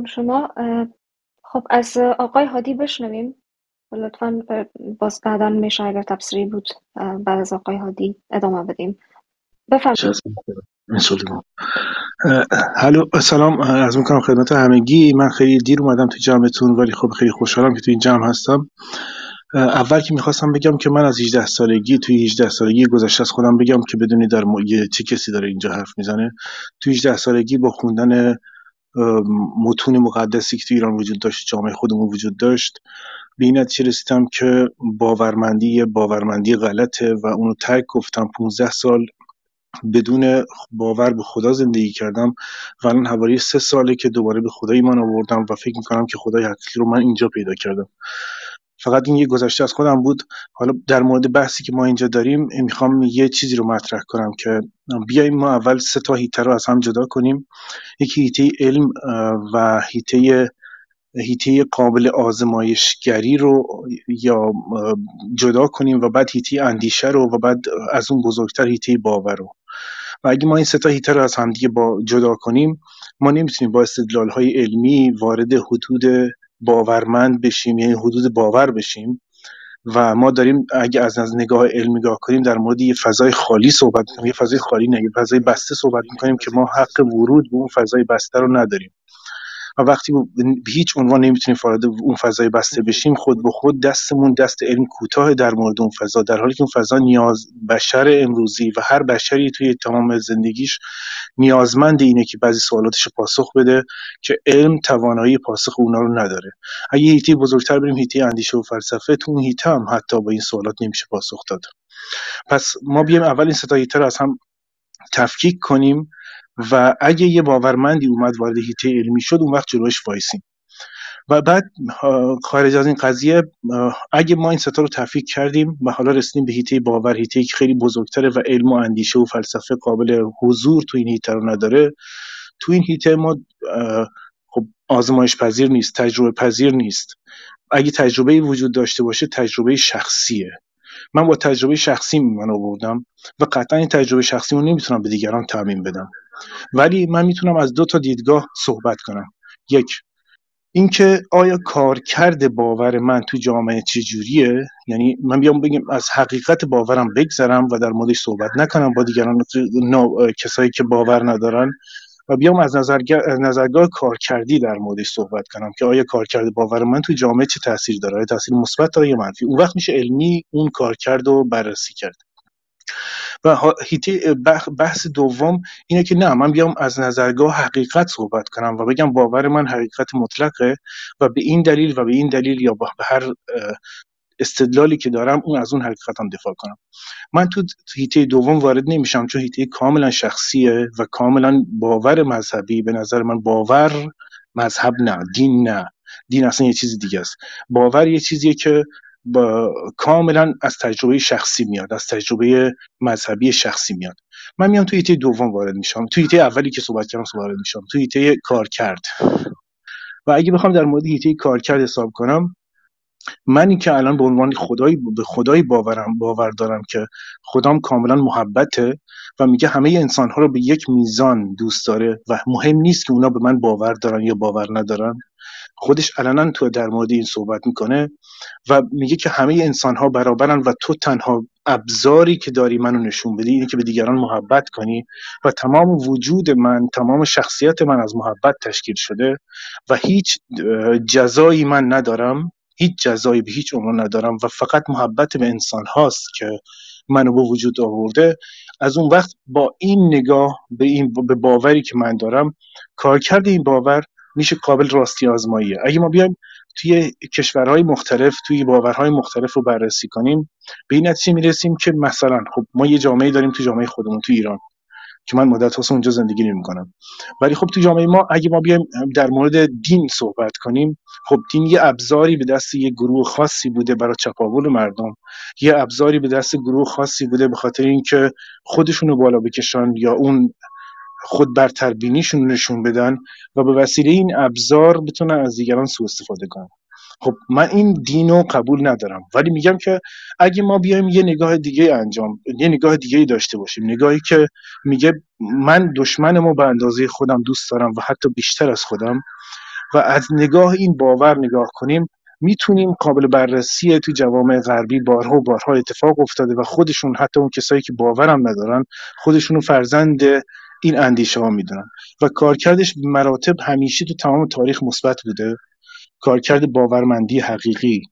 ممنون شما خب از آقای هادی بشنویم. لطفا باز بعدا میشه اگر تبصری بود بعد از آقای هادی ادامه بدیم. بفرمایید. هلو سلام. از می‌کنم خدمت همگی. من خیلی دیر اومدم تو جمعتون ولی خب خیلی خوشحالم که تو این جمع هستم. اول که می‌خواستم بگم که من از 18 سالگی توی 18 سالگی گذشته از خودم بگم که بدونی در یه چه کسی داره اینجا حرف می‌زنه. توی 18 سالگی با خوندن متون مقدسی که تو ایران وجود داشت جامعه خودمون وجود داشت. به این نتیجه رسیدم که باورمندی باورمندی غلطه و اونو ترک گفتم. 15 سال بدون باور به خدا زندگی کردم و الان حوالی سه ساله که دوباره به خدای من آوردم و فکر می‌کنم که خدای حقیقی رو من اینجا پیدا کردم. فقط این یه گذشته از خودم بود. حالا در مورد بحثی که ما اینجا داریم می‌خوام یه چیزی رو مطرح کنم که بیایم ما اول سه تا هیته رو از هم جدا کنیم. یکی هیته علم و هیته هیته قابل آزمایشگری رو یا جدا کنیم و بعد هیته اندیشه رو و بعد از اون بزرگتر هیته باور رو. و اگه ما این سه تا هیته رو از همدیگه با جدا کنیم ما نمی‌تونیم با استدلال های علمی وارد حدود باورمند بشیم یعنی حدود باور بشیم و ما داریم اگه از از نگاه علمی نگاه کنیم در مورد یه فضای خالی صحبت می‌کنیم یه فضای خالی نه یه فضای بسته صحبت می‌کنیم که ما حق ورود به اون فضای بسته رو نداریم. و وقتی به هیچ عنوان نمی‌تونیم وارد اون فضای بسته بشیم خود به خود دستمون دست علم کوتاه در مورد اون فضا در حالی که اون فضا نیاز بشر امروزی و هر بشری توی تمام زندگیش نیازمند اینه که بعضی سوالاتش پاسخ بده که علم توانایی پاسخ اونا رو نداره. اگه هیتی بزرگتر بریم هیتی اندیشه و فلسفه تو اون هیته هم حتی با این سوالات نمیشه پاسخ داد. پس ما بیایم اول این ستا رو از هم تفکیک کنیم. و اگه یه باورمندی اومد وارد هیته علمی شد اون وقت جلوش وایسیم. و بعد خارج از این قضیه اگه ما این ستا رو تفکیک کردیم و حالا رسیدیم به هیته باور هیته که خیلی بزرگتره و علم و اندیشه و فلسفه قابل حضور تو این هیته رو نداره تو این هیته ما خب آزمایش پذیر نیست تجربه پذیر نیست. اگه تجربه وجود داشته باشه تجربه شخصیه. من با تجربه شخصی من آوردم و قطعا این تجربه شخصی رو نمی‌تونم به دیگران تعمین بدم. ولی من می‌تونم از دو تا دیدگاه صحبت کنم. یک اینکه آیا کارکرد باور من تو جامعه چجوریه؟ یعنی من بیام بگم از حقیقت باورم بگذرم و در موردش صحبت نکنم با دیگران کسایی که باور ندارن و بیام از نظرگاه کارکردی در موردش صحبت کنم که آیا کارکرد باور من تو جامعه چه تاثیر داره؟ آیا تاثیر مثبت یا منفی؟ اون وقت میشه علمی اون کارکرد رو بررسی کرد. و هیته بحث دوم اینه که نه من بیام از نظرگاه حقیقت صحبت کنم و بگم باور من حقیقت مطلقه و به این دلیل و به این دلیل یا به هر استدلالی که دارم اون از اون حقیقت هم دفاع کنم. من تو هیته دوم وارد نمیشم چون هیته کاملا شخصیه و کاملا باور مذهبی. به نظر من باور مذهب نه دین نه. دین اصلا یه چیز دیگه است. باور یه چیزیه که با کاملا از تجربه شخصی میاد از تجربه مذهبی شخصی میاد. من میام توی ایته دوم وارد میشم توی ایته اولی که صحبت کردم وارد میشم توی ایته کار کرد و اگه بخوام در مورد ایته کار کرد حساب کنم منی که الان به عنوان خدای به خدای باورم باور دارم که خدام کاملا محبته و میگه همه انسان ها رو به یک میزان دوست داره و مهم نیست که اونا به من باور دارن یا باور ندارن. خودش علنا تو در مورد این صحبت می‌کنه و میگه که همه انسان ها برابرن و تو تنها ابزاری که داری منو نشون بدی اینه که به دیگران محبت کنی و تمام وجود من تمام شخصیت من از محبت تشکیل شده و هیچ جزایی من ندارم هیچ جزایی به هیچ عنوان ندارم و فقط محبت به انسان هاست که منو به وجود آورده. از اون وقت با این نگاه به این به باوری که من دارم کارکرد این باور میشه قابل راستی آزماییه. اگه ما بیایم توی کشورهای مختلف توی باورهای مختلف رو بررسی کنیم به این نتیجه می‌رسیم که مثلا خب ما یه جامعه داریم تو جامعه خودمون تو ایران که من مدت هاست اونجا زندگی نمی کنم ولی خب تو جامعه ما اگه ما بیایم در مورد دین صحبت کنیم خب دین یه ابزاری به دست یه گروه خاصی بوده برای چپاول مردم. یه ابزاری به دست گروه خاصی بوده به خاطر اینکه خودشونو بالا بکشن یا اون خود برتربینیشون نشون بدن و به وسیله این ابزار بتونن از دیگران سوء استفاده کنن. خب من این دین رو قبول ندارم ولی میگم که اگه ما بیایم یه نگاه دیگه انجام یه نگاه دیگه داشته باشیم. نگاهی که میگه من دشمنمو به اندازه خودم دوست دارم و حتی بیشتر از خودم و از نگاه این باور نگاه کنیم می‌تونیم قابل بررسی توی جوامع غربی بارها و بارها اتفاق افتاده و خودشون حتی اون کسایی که باورم ندارن خودشونو فرزند این اندیشه ها می‌دونن. و کارکردش مراتب همیشه تو تمام تاریخ مثبت بوده. کارکرد باورمندی حقیقی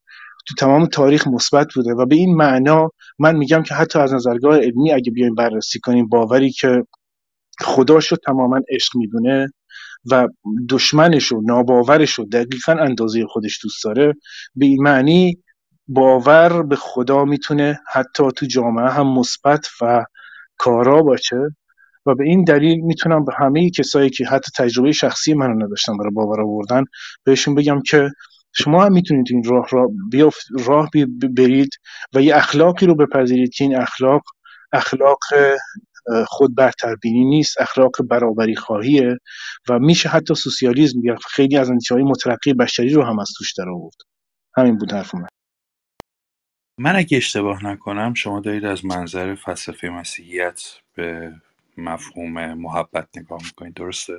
تو تمام تاریخ مثبت بوده و به این معنا من میگم که حتی از نظرگاه علمی اگه بیایم بررسی کنیم باوری که خداش رو تماما عشق می‌دونه و دشمنش رو ناباورش رو دقیقا اندازه خودش دوست داره به این معنی باور به خدا می‌تونه حتی تو جامعه هم مثبت و کارا باشه. و به این دلیل می‌تونم به همه کسایی که حتی تجربه شخصی منو نداشتن برای باور آوردن بهشون بگم که شما هم می‌تونید این راه را بیافت راه برید و یه اخلاقی رو بپذیرید که این اخلاق اخلاق خود برتربینی نیست اخلاق برابری خواهیه و میشه حتی سوسیالیسم یا خیلی از اندیشه مترقی بشری رو هم از توش در آورد. همین بود حرف من. من اگه اشتباه نکنم شما دارید از منظر فلسفه مسیحیت به مفهوم محبت نگاه می‌کنید درسته؟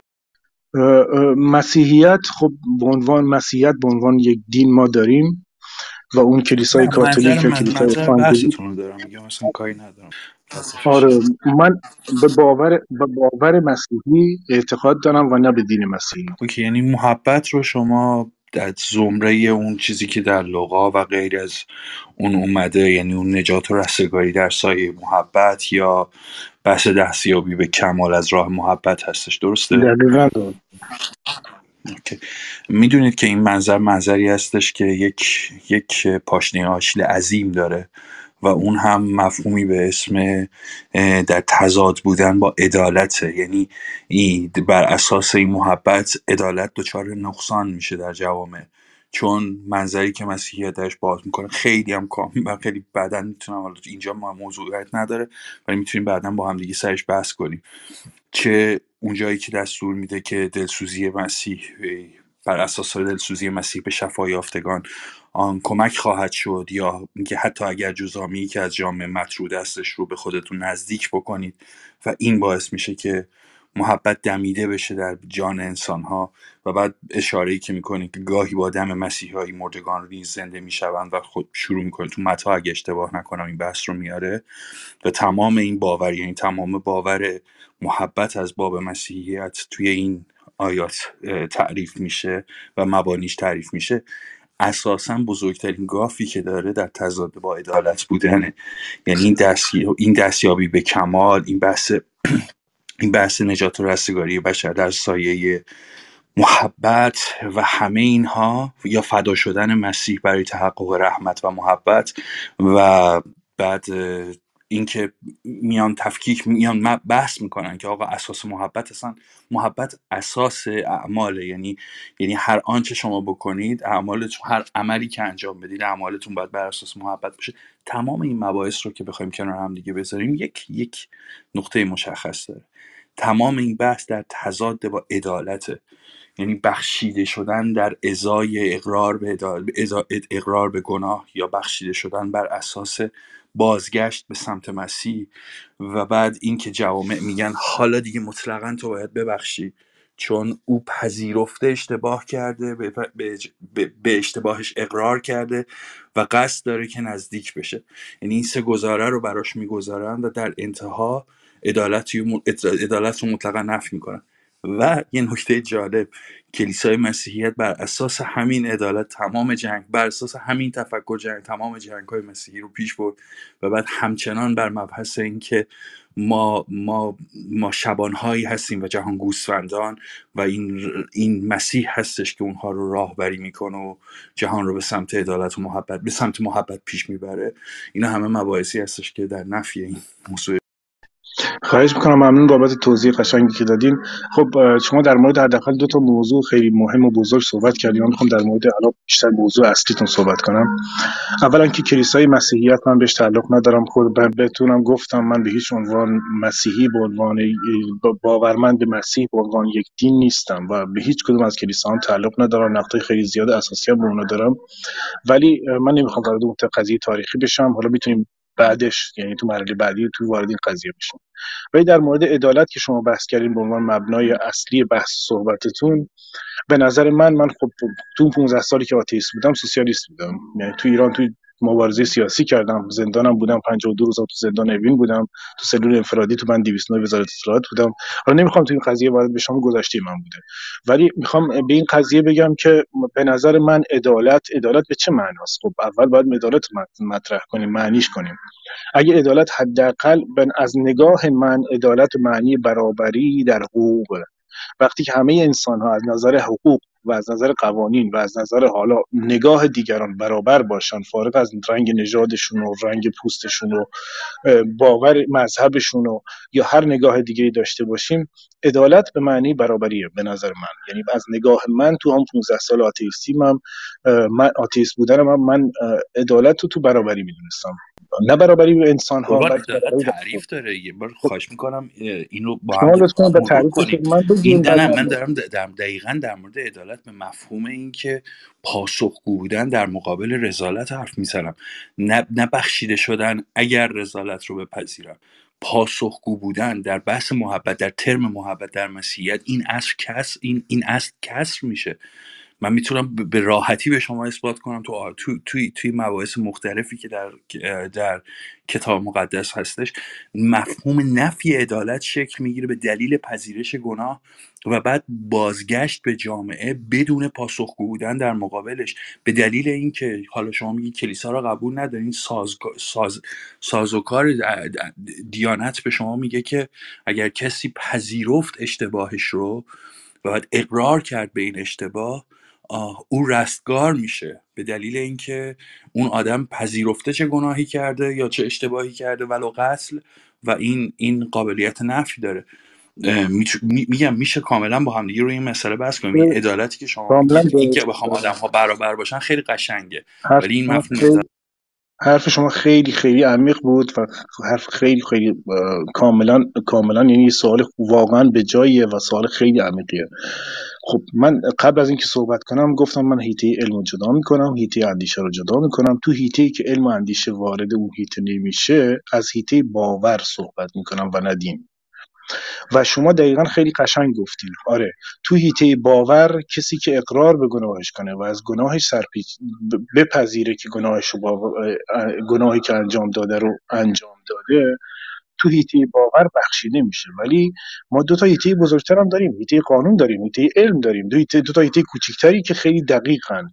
مسیحیت خب به عنوان مسیحیت به عنوان یک دین ما داریم و اون کلیسای کاتولیک و کلیسای دارم میگم مثلا کاری ندارم. آره من به باور به باور مسیحی اعتقاد دارم و نه به دین مسیحی. اوکی یعنی محبت رو شما در زمره اون چیزی که در لغا و غیر از اون اومده یعنی اون نجات و رستگاری در سایه محبت یا بحث دستیابی به کمال از راه محبت هستش. درسته؟ دقیقا. می‌دونید که این منظر منظری هستش که یک یک پاشنه آشیل عظیم داره و اون هم مفهومی به اسم در تضاد بودن با عدالته. یعنی بر اساس این محبت عدالت دچار نقصان میشه در جوامع. چون منظری که مسیحیت درش باز می‌کنه خیلی هم کام و خیلی بعدا می‌تونم حالا اینجا ما موضوعیت نداره ولی می‌تونیم بعدا با هم دیگه سرش بحث کنیم. که اونجایی که دستور میده که دلسوزی مسیح بر اساس دلسوزی مسیح به شفا یافتگان آن کمک خواهد شد یا اینکه حتی اگر جزامی که از جامعه مطرود استش رو به خودتون نزدیک بکنید و این باعث میشه که محبت دمیده بشه در جان انسان ها و بعد اشاره که می‌کنه که گاهی با دم مسیحایی مردگان نیز زنده می‌شوند و خود شروع می‌کنه تو متا اگه اشتباه نکنم این بحث رو میاره و تمام این باور یعنی تمام باور محبت از باب مسیحیت توی این آیات تعریف میشه و مبانیش تعریف میشه. اساسا بزرگترین گافی که داره در تضاد با عدالت بودنه. یعنی این, این دستیابی به کمال این بحث این بحث نجات و رستگاری بشر در سایه محبت و همه اینها یا فدا شدن مسیح برای تحقق رحمت و محبت و بعد اینکه میان تفکیک میان بحث می‌کنن که آقا اساس محبت اصلا محبت اساس اعماله. یعنی یعنی هر آنچه شما بکنید اعمالتون هر عملی که انجام بدید اعمالتون باید بر اساس محبت باشه. تمام این مباحث رو که بخوایم کنار هم دیگه بذاریم یک یک نقطه مشخص داره. تمام این بحث در تضاد با عدالته. یعنی بخشیده شدن در ازای اقرار به اقرار به گناه یا بخشیده شدن بر اساس بازگشت به سمت مسیح و بعد اینکه جوامع میگن حالا دیگه مطلقا تو باید ببخشی. چون او پذیرفته اشتباه کرده به, به اشتباهش اقرار کرده و قصد داره که نزدیک بشه. یعنی این سه گزاره رو براش می‌گذارن و در انتها عدالت رو مطلقا نفی می‌کنن. و یه نکته جالب کلیسای مسیحیت بر اساس همین عدالت تمام جنگ بر اساس همین تفکر جنگ تمام جنگ های مسیحی رو پیش برد و بعد همچنان بر مبحث اینکه ما ما ما شبانهایی هستیم و جهان گوسفندان و این این مسیح هستش که اونها رو راهبری می‌کنه و جهان رو به سمت عدالت و محبت به سمت محبت پیش می‌بره. اینا همه مباحثی هستش که در نفی این موضوع خواهش می‌کنم ممنون بابت توضیح قشنگی که دادین. خب شما در مورد حداقل دو تا موضوع خیلی مهم و بزرگ صحبت کردیم من می‌خوام در مورد الان بیشتر موضوع اصلیتون صحبت کنم. اولا که کلیسای مسیحیت من بهش تعلق ندارم. خود بهتونم گفتم من به هیچ عنوان مسیحی به عنوان باورمند مسیح به عنوان یک دین نیستم و به هیچ کدوم از کلیساهام تعلق ندارم. نقطه خیلی زیاد اساسی هم به اونا دارم. ولی من نمی‌خوام وارد اون قضیه تاریخی بشم. حالا می‌تونیم بعدش یعنی تو مرحله بعدی تو وارد این قضیه بشیم ولی در مورد عدالت که شما بحث کردین به عنوان مبنای اصلی بحث صحبتتون به نظر من من خب تو 15 سالی که آتیست بودم سوسیالیست بودم. یعنی تو ایران تو مبارزه سیاسی کردم. زندانم بودم 52 روز تو زندان اوین بودم. تو سلول انفرادی تو من 209 وزارت اطلاعات بودم. حالا نمی‌خوام تو این قضیه وارد بشم گذشته من بوده. ولی می‌خوام به این قضیه بگم که به نظر من عدالت عدالت به چه معناست؟ خب اول باید عدالت مطرح کنیم معنیش کنیم. اگه عدالت حداقل از نگاه من عدالت معنی برابری در حقوق وقتی که همه انسان ها از نظر حقوق و از نظر قوانین و از نظر حالا نگاه دیگران برابر باشن فارغ از رنگ نژادشون و رنگ پوستشون و باور مذهبشون و یا هر نگاه دیگه داشته باشیم عدالت به معنی برابریه به نظر من. یعنی از نگاه من تو هم 15 سال آتیستی من من آتیست بودنم من, من عدالت رو تو برابری می‌دونستم. نه برابری به انسان ها تعریف داره یه بار خواهش می‌کنم اینو با هم این من دارم دقیقا در مورد عدالت به مفهوم این که پاسخگو بودن در مقابل رزالت حرف می‌زنم. نه, نه بخشیده شدن اگر رزالت رو بپذیرم. پاسخگو بودن در بحث محبت در ترم محبت در مسیحیت این اصل کس این این اصل کسر میشه. من می‌تونم به راحتی به شما اثبات کنم تو توی توی توی مباحث مختلفی که در در کتاب مقدس هستش مفهوم نفی عدالت شکل می‌گیره به دلیل پذیرش گناه و بعد بازگشت به جامعه بدون پاسخگو بودن در مقابلش. به دلیل اینکه حالا شما میگید کلیسا را قبول ندارین ساز ساز سازوکار دیانت به شما میگه که اگر کسی پذیرفت اشتباهش رو و بعد اقرار کرد به این اشتباه او رستگار میشه. به دلیل اینکه اون آدم پذیرفته چه گناهی کرده یا چه اشتباهی کرده ولو قتل و این این قابلیت نفی داره. میگم میشه کاملا با هم دیگه روی این مسئله بحث کنیم. این عدالتی که شما این که بخوام آدم ها برابر باشن خیلی قشنگه. ولی این مفهوم حرف شما خیلی خیلی عمیق بود و حرف خیلی خیلی کاملا کاملا یعنی سوال واقعا به جاییه و سوال خیلی عمیقیه. خب من قبل از اینکه صحبت کنم گفتم من هیته علم رو جدا می‌کنم هیته اندیشه رو جدا می‌کنم. تو هیته که علم و اندیشه وارد اون هیته نمیشه از هیته باور صحبت می‌کنم و ندیم و شما دقیقا خیلی قشنگ گفتین. آره. تو هیته باور کسی که اقرار به گناهش کنه و از گناهش سرپیچ بپذیره که گناهش رو گناهی که انجام داده رو انجام داده تو هیته باور بخشیده میشه. ولی ما دو تا هیته بزرگتر هم داریم. هیته قانون داریم هیته علم داریم. دو, هیته دو تا هیته کوچکتری که خیلی دقیقن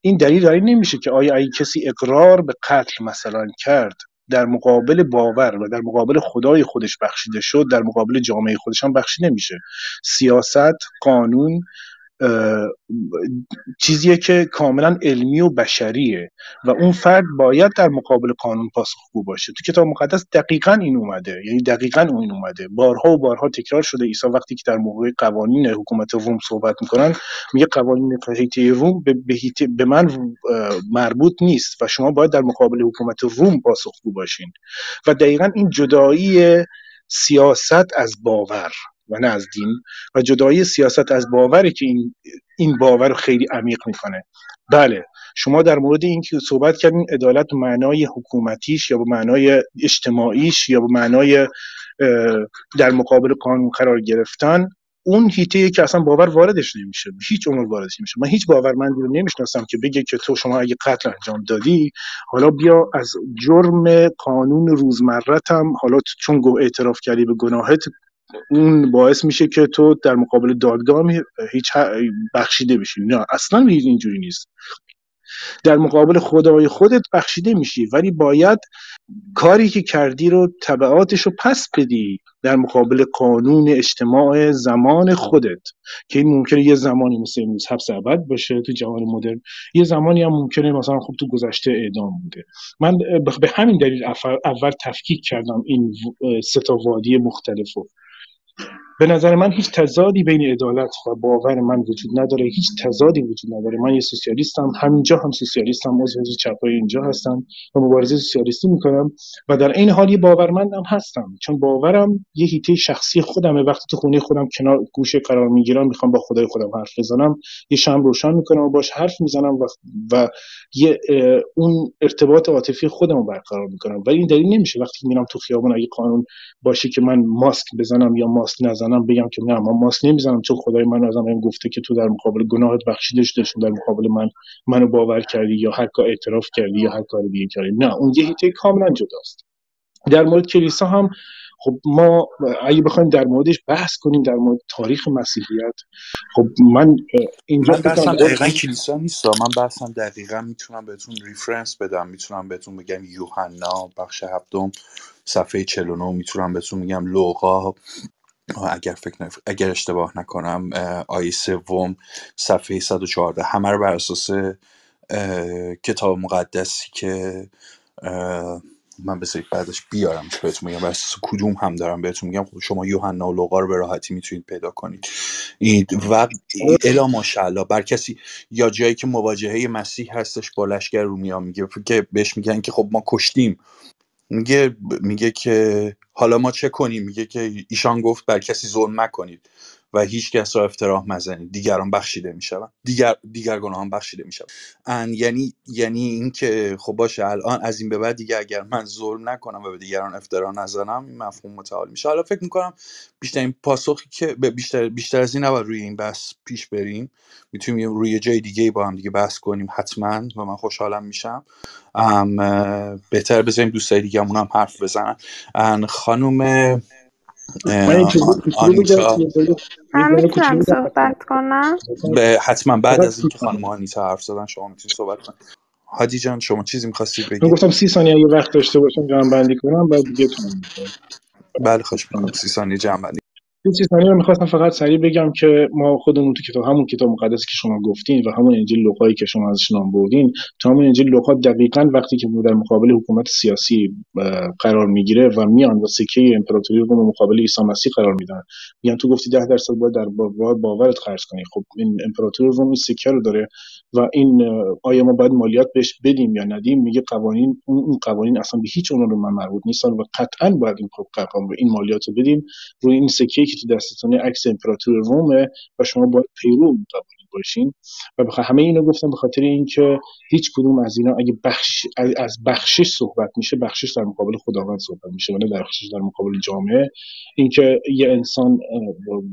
این دلیل داری نمیشه که آیا اگه کسی اقرار به قتل مثلا کرد در مقابل باور و در مقابل خدای خودش بخشیده شد در مقابل جامعه خودش هم بخشیده نمیشه. سیاست قانون چیزیه که کاملا علمی و بشریه و اون فرد باید در مقابل قانون پاسخگو باشه. تو کتاب مقدس دقیقا این اومده یعنی دقیقا این اومده. بارها و بارها تکرار شده. عیسی وقتی که در موقع قوانین حکومت روم صحبت می‌کنن میگه قوانین هیته روم به, به من مربوط نیست و شما باید در مقابل حکومت روم پاسخگو باشین. و دقیقا این جدایی سیاست از باور. و نه از دین و جدایی سیاست از باوری که این این باور رو خیلی عمیق می‌کنه. بله شما در مورد اینکه صحبت کردین عدالت معنای حکومتیش یا به معنای اجتماعیش یا به معنای در مقابل قانون قرار گرفتن اون هیته که اصلا باور واردش نمیشه. هیچ عمر واردش نمیشه. من هیچ باورمندی رو نمی‌شناسم که بگه که تو شما اگه قتل انجام دادی حالا بیا از جرم قانون روزمرتم حالا چون اعتراف کردی به گناهت اون باعث میشه که تو در مقابل دادگاه هیچ بخشیده بشی. نه اصلا اینجوری نیست. در مقابل خدای خودت بخشیده میشی ولی باید کاری که کردی رو طبعاتش رو پس بدی در مقابل قانون اجتماع زمان خودت. که این ممکنه یه زمانی مثل امروز حبس ابد باشه تو جهان مدرن. یه زمانی هم ممکنه مثلا خب تو گذشته اعدام بوده. من به همین دلیل اول تفکیک کردم این سه تا وادی مختلف به نظر من هیچ تضادی بین عدالت و باور من وجود نداره. هیچ تضادی وجود نداره. من یه سوسیالیستم همینجا هم سوسیالیستم. عضو حزب چپای اینجا هستم و مبارزه سوسیالیستی می‌کنم و در این حال یه باورمندم هستم. چون باورم یه هیته شخصی خودمه. وقتی تو خونه خودم کنار گوشه قرار می‌گیرم می‌خوام با خدای خودم حرف بزنم یه شم روشن می‌کنم و باش حرف می‌زنم و, و یه اون ارتباط عاطفی خودم رو برقرار می‌کنم. ولی این دلیل نمیشه. وقتی میرم تو خیابون اگه قانون باشه که من ماسک بزنم یا ماسک نزنم بگم که نه من ماسک نمی‌زنم. چون خدای من ازم این گفته که تو در مقابل گناهت بخشیده شده در مقابل من منو باور کردی یا هر کار اعتراف کردی یا هر کار دیگه کردی. نه اون یه هیته کاملا جداست. در مورد کلیسا هم خب ما اگه بخوایم در موردش بحث کنیم در مورد تاریخ مسیحیت خب من اینجا من بحثم دقیقا کلیسا نیست. من بحثم دقیقا می‌تونم بهتون ریفرنس بدم. می‌تونم بهتون بگم یوحنا بخش هفتم صفحه 49 می‌تونم بهتون میگم لوقا. اگر فکر نف... اگر اشتباه نکنم آیه سوم صفحه 114 همه رو بر اساس کتاب مقدسی که من بذارید بعدش بیارم بهتون میگم بر کدوم هم دارم بهتون میگم. خب شما یوحنا و لوقا رو به راحتی می‌تونید پیدا کنید. و الا ماشاءالله بر کسی یا جایی که مواجهه مسیح هستش با لشکر رومیا میگه که بهش میگن که خب ما کشتیم. میگه میگه که حالا ما چه کنیم؟ میگه که ایشان گفت بر کسی ظلم مکنید و هیچ کس را افتراه مزنید دیگران بخشیده می‌شوند. دیگر دیگر گناهان بخشیده می‌شوند. یعنی یعنی اینکه خب باشه الان از این به بعد دیگه اگر من ظلم نکنم و به دیگران افترا نزنم این مفهوم متعال میشه. حالا فکر می‌کنم بیشتر پاسخی که بیشتر بیشتر از این نباید روی این بحث پیش بریم. می‌تونیم روی جای دیگه با هم دیگه بحث کنیم حتما و من خوشحالم میشم. بهتر بذاریم دوستای دیگه هم حرف بزنن. خانم من می‌تونم صحبت کنم؟ به حتما بعد از اینکه خانم آنیتا حرف زدن شما می‌تونید صحبت کنید هادی جان شما چیزی می‌خواستید بگید من گفتم سی ثانیه اگه وقت داشته باشم جمع بندی کنم بعد دیگه بله خوش سی ثانیه جمع بندی این چیز رو می‌خواستم فقط سریع بگم که ما خودمون تو کتاب همون کتاب مقدس که شما گفتین و همون انجیل لوقایی که شما ازش نام بردین تو همون انجیل لوقا دقیقا وقتی که در مقابل حکومت سیاسی قرار می‌گیره و میان و سکه امپراتوری رو مقابل عیسی مسیح قرار میدن. میگن تو گفتی 10 درصد باید در باورت خرج کنی. خب این امپراتوری روم این سکه رو داره و این آیا ما باید مالیات بهش بدیم یا ندیم؟ میگه قوانین اون قوانین اصلا به هیچ عنوان رو من مربوط نیستن و قطعا باید این این مالیات رو بدیم روی این سکه که تو دستتون عکس امپراتور رومه و شما باید پیرو قوانین باشین و بخاطر همه اینو گفتم به خاطر اینکه هیچ کدوم از اینا اگه بخش از بخشش صحبت میشه بخشش در مقابل خداوند صحبت میشه و نه بخشش در مقابل جامعه. اینکه یه انسان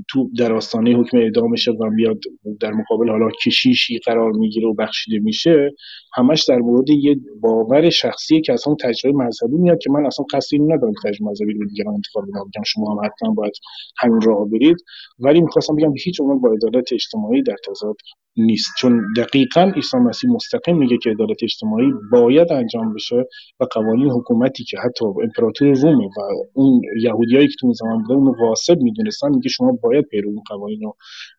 تو در آستانه حکم اعدام میشه و میاد در مقابل حالا کشیشی قرار می‌گیره و بخشیده میشه همش در مورد یه باور شخصی که اصلا تجربه مذهبی میاد که من اصلا قصدی ندارم تجربه مذهبی رو دیگران انتخاب بدم شما هم حتما باید همین راه برید. ولی می‌خواستم بگم هیچ عنوان با عدالت اجتماعی در تضاد نیست. چون دقیقا عیسی مسیح مستقیم میگه که عدالت اجتماعی باید انجام بشه و قوانین حکومتی که حتی امپراتور روم و اون یهودیایی که تو زمان بودن اون واسط می‌دونستن میگه شما باید پیرو اون قوانین و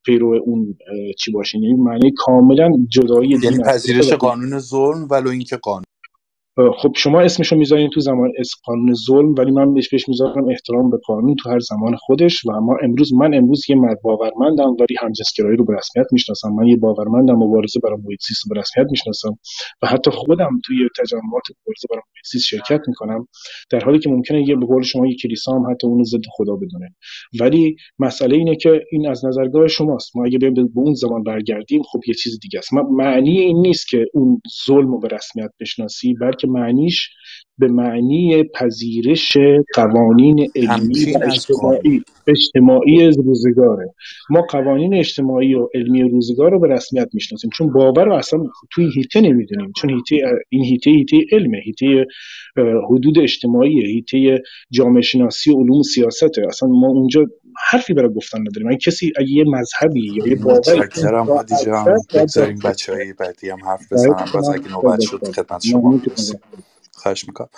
پیرو اون چی باشین یعنی معنی کاملا جدایی یعنی پذیرش قانون ظلم ولو اینکه قانون خب شما اسمشو می‌ذارین تو زمان اس قانون ظلم ولی من بهش بهش می‌ذارم احترام به قانون تو هر زمان خودش و اما امروز من امروز یه مرد باورمندم ولی همجنسگرایی رو به رسمیت می‌شناسم. من یه باورمندم مبارزه برای محیط زیست رو به رسمیت می‌شناسم و حتی خودم توی تجمعات مبارزه برای محیط زیست شرکت می‌کنم در حالی که ممکنه یه به قول شما یه کلیسا هم حتی اون ضد خدا بدونه. ولی مسئله اینه که این از نظرگاه شماست. ما اگه به اون زمان برگردیم خب یه چیز دیگه است. معنی این نیست که اون ظلم رو به رسمیت بشناسی بلکه معنیش به معنی پذیرش قوانین علمی و اجتماعی اجتماعی روزگاره. ما قوانین اجتماعی و علمی روزگار رو به رسمیت می‌شناسیم. چون باور رو اصلا توی هیته نمی‌دونیم. چون هیته این هیته هیته علمه. هیته حدود اجتماعی هیته جامعه شناسی و علوم سیاسته. اصلا ما اونجا حرفی برای گفتن نداریم این کسی اگه یه مذهبی یا یه باوری متشکرم هادی جان. بگذاریم بچه های بعدی هم حرف بزنن. باز اگه نوبت شد خدمت شما خواهش می‌کنم.